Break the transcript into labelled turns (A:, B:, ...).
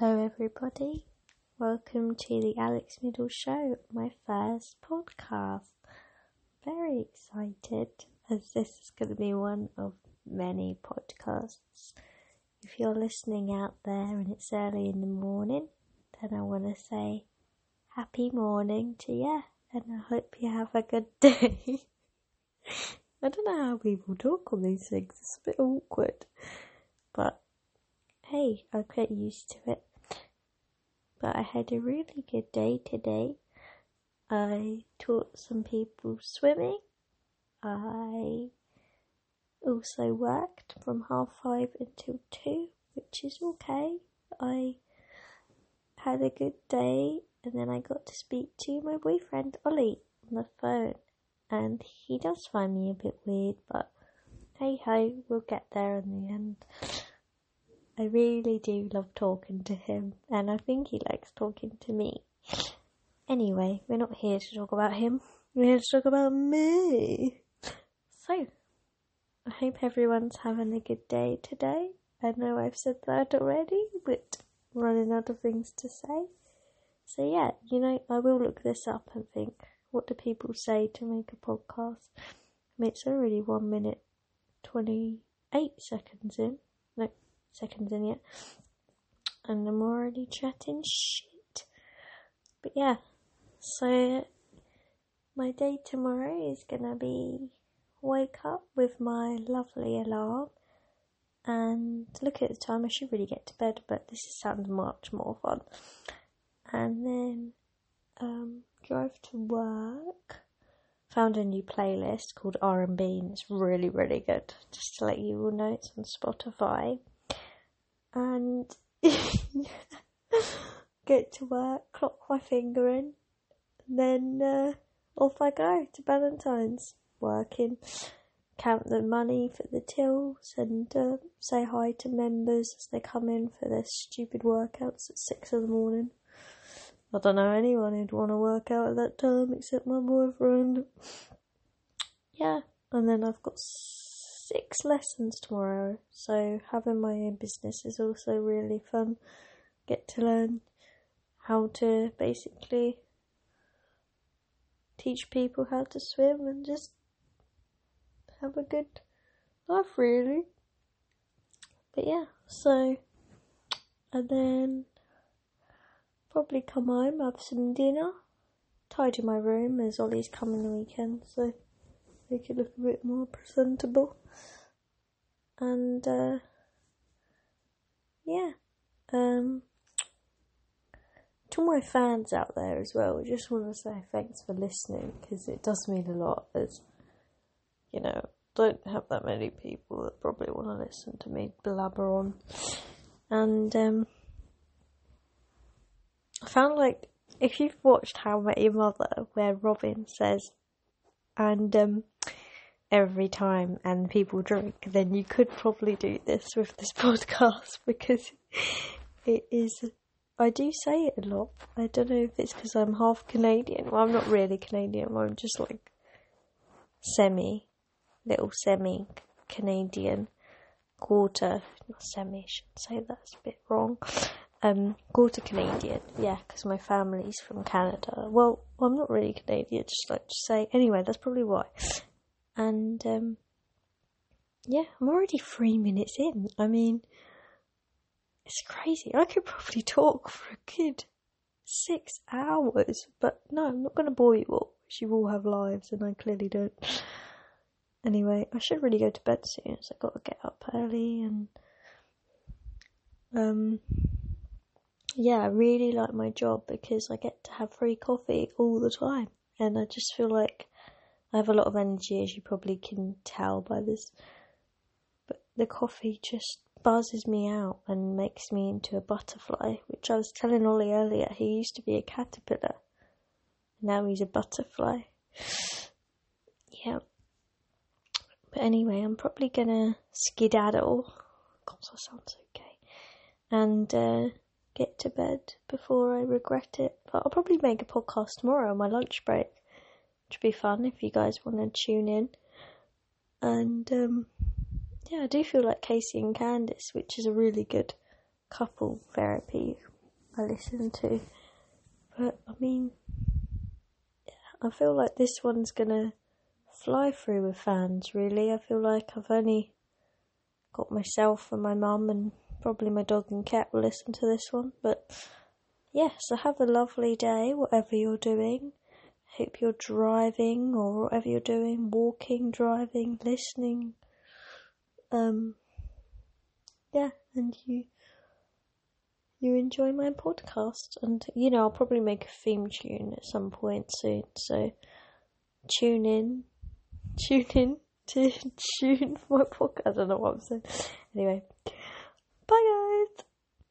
A: Hello, everybody. Welcome to the Alex Middle Show, my first podcast. Very excited as this is going to be one of many podcasts. If you're listening out there and it's early in the morning, then I want to say happy morning to you and I hope you have a good day. I don't know how people talk on these things, it's a bit awkward, but hey, I'll get used to it. But I had a really good day today. I taught some people swimming. I also worked from half five until two, which is okay. I had a good day and then I got to speak to my boyfriend Ollie on the phone. And he does find me a bit weird, but hey ho, we'll get there in the end. I really do love talking to him, and I think he likes talking to me. Anyway, we're not here to talk about him, we're here to talk about me. So, I hope everyone's having a good day today. I know I've said that already, but running out of things to say. So, yeah, you know, I will look this up and think what do people say to make a podcast? I mean, it's already one minute, 28 seconds in. No, seconds in yet. And I'm already chatting shit. But yeah, so my day tomorrow is gonna be wake up with my lovely alarm and look at the time. I should really get to bed, but this sounds much more fun. And then um, drive to work. Found a new playlist called R&B and it's really, really good. Just to let you all know, it's on Spotify and get to work, clock my finger in, and then uh, off I go to Valentine's, working, count the money for the tills, and uh, say hi to members as they come in for their stupid workouts at six in the morning. I don't know anyone who'd want to work out at that time except my boyfriend. Yeah, and then I've got six lessons tomorrow, so having my own business is also really fun. Get to learn how to basically teach people how to swim and just have a good life, really. But yeah, so and then probably come home, have some dinner, tidy my room as Ollie's coming the weekend, so make it look a bit more presentable. And uh, yeah, um, to my fans out there as well, I just want to say thanks for listening because it does mean a lot. As you know, don't have that many people that probably want to listen to me blabber on, and um, I found like if you've watched How I Met Your Mother, where Robin says, and um, every time and people drink, then you could probably do this with this podcast because it is. I do say it a lot. I don't know if it's because I'm half Canadian. Well, I'm not really Canadian. I'm just like semi, little semi Canadian, quarter, not semi. I should say that's a bit wrong. Um, quarter Canadian, yeah, because my family's from Canada. Well, I'm not really Canadian, just like to say. Anyway, that's probably why. And um, yeah, I'm already three minutes in. I mean, it's crazy. I could probably talk for a good six hours, but no, I'm not going to bore you all. You all have lives, and I clearly don't. Anyway, I should really go to bed soon, so I've got to get up early and um yeah, I really like my job because I get to have free coffee all the time, and I just feel like I have a lot of energy, as you probably can tell by this. But the coffee just buzzes me out and makes me into a butterfly, which I was telling Ollie earlier. He used to be a caterpillar. Now he's a butterfly. yeah. But anyway, I'm probably gonna skedaddle. God, that sounds okay. And uh, get to bed before I regret it. But I'll probably make a podcast tomorrow on my lunch break which would be fun if you guys want to tune in. And um, yeah, I do feel like Casey and Candice, which is a really good couple therapy I listen to. But I mean, yeah, I feel like this one's gonna fly through with fans, really. I feel like I've only got myself and my mum and probably my dog and cat will listen to this one. But yeah, so have a lovely day, whatever you're doing. Hope you're driving or whatever you're doing, walking, driving, listening. Um, yeah, and you you enjoy my podcast. And, you know, I'll probably make a theme tune at some point soon. So tune in, tune in to tune my podcast. I don't know what I'm saying. Anyway, bye guys.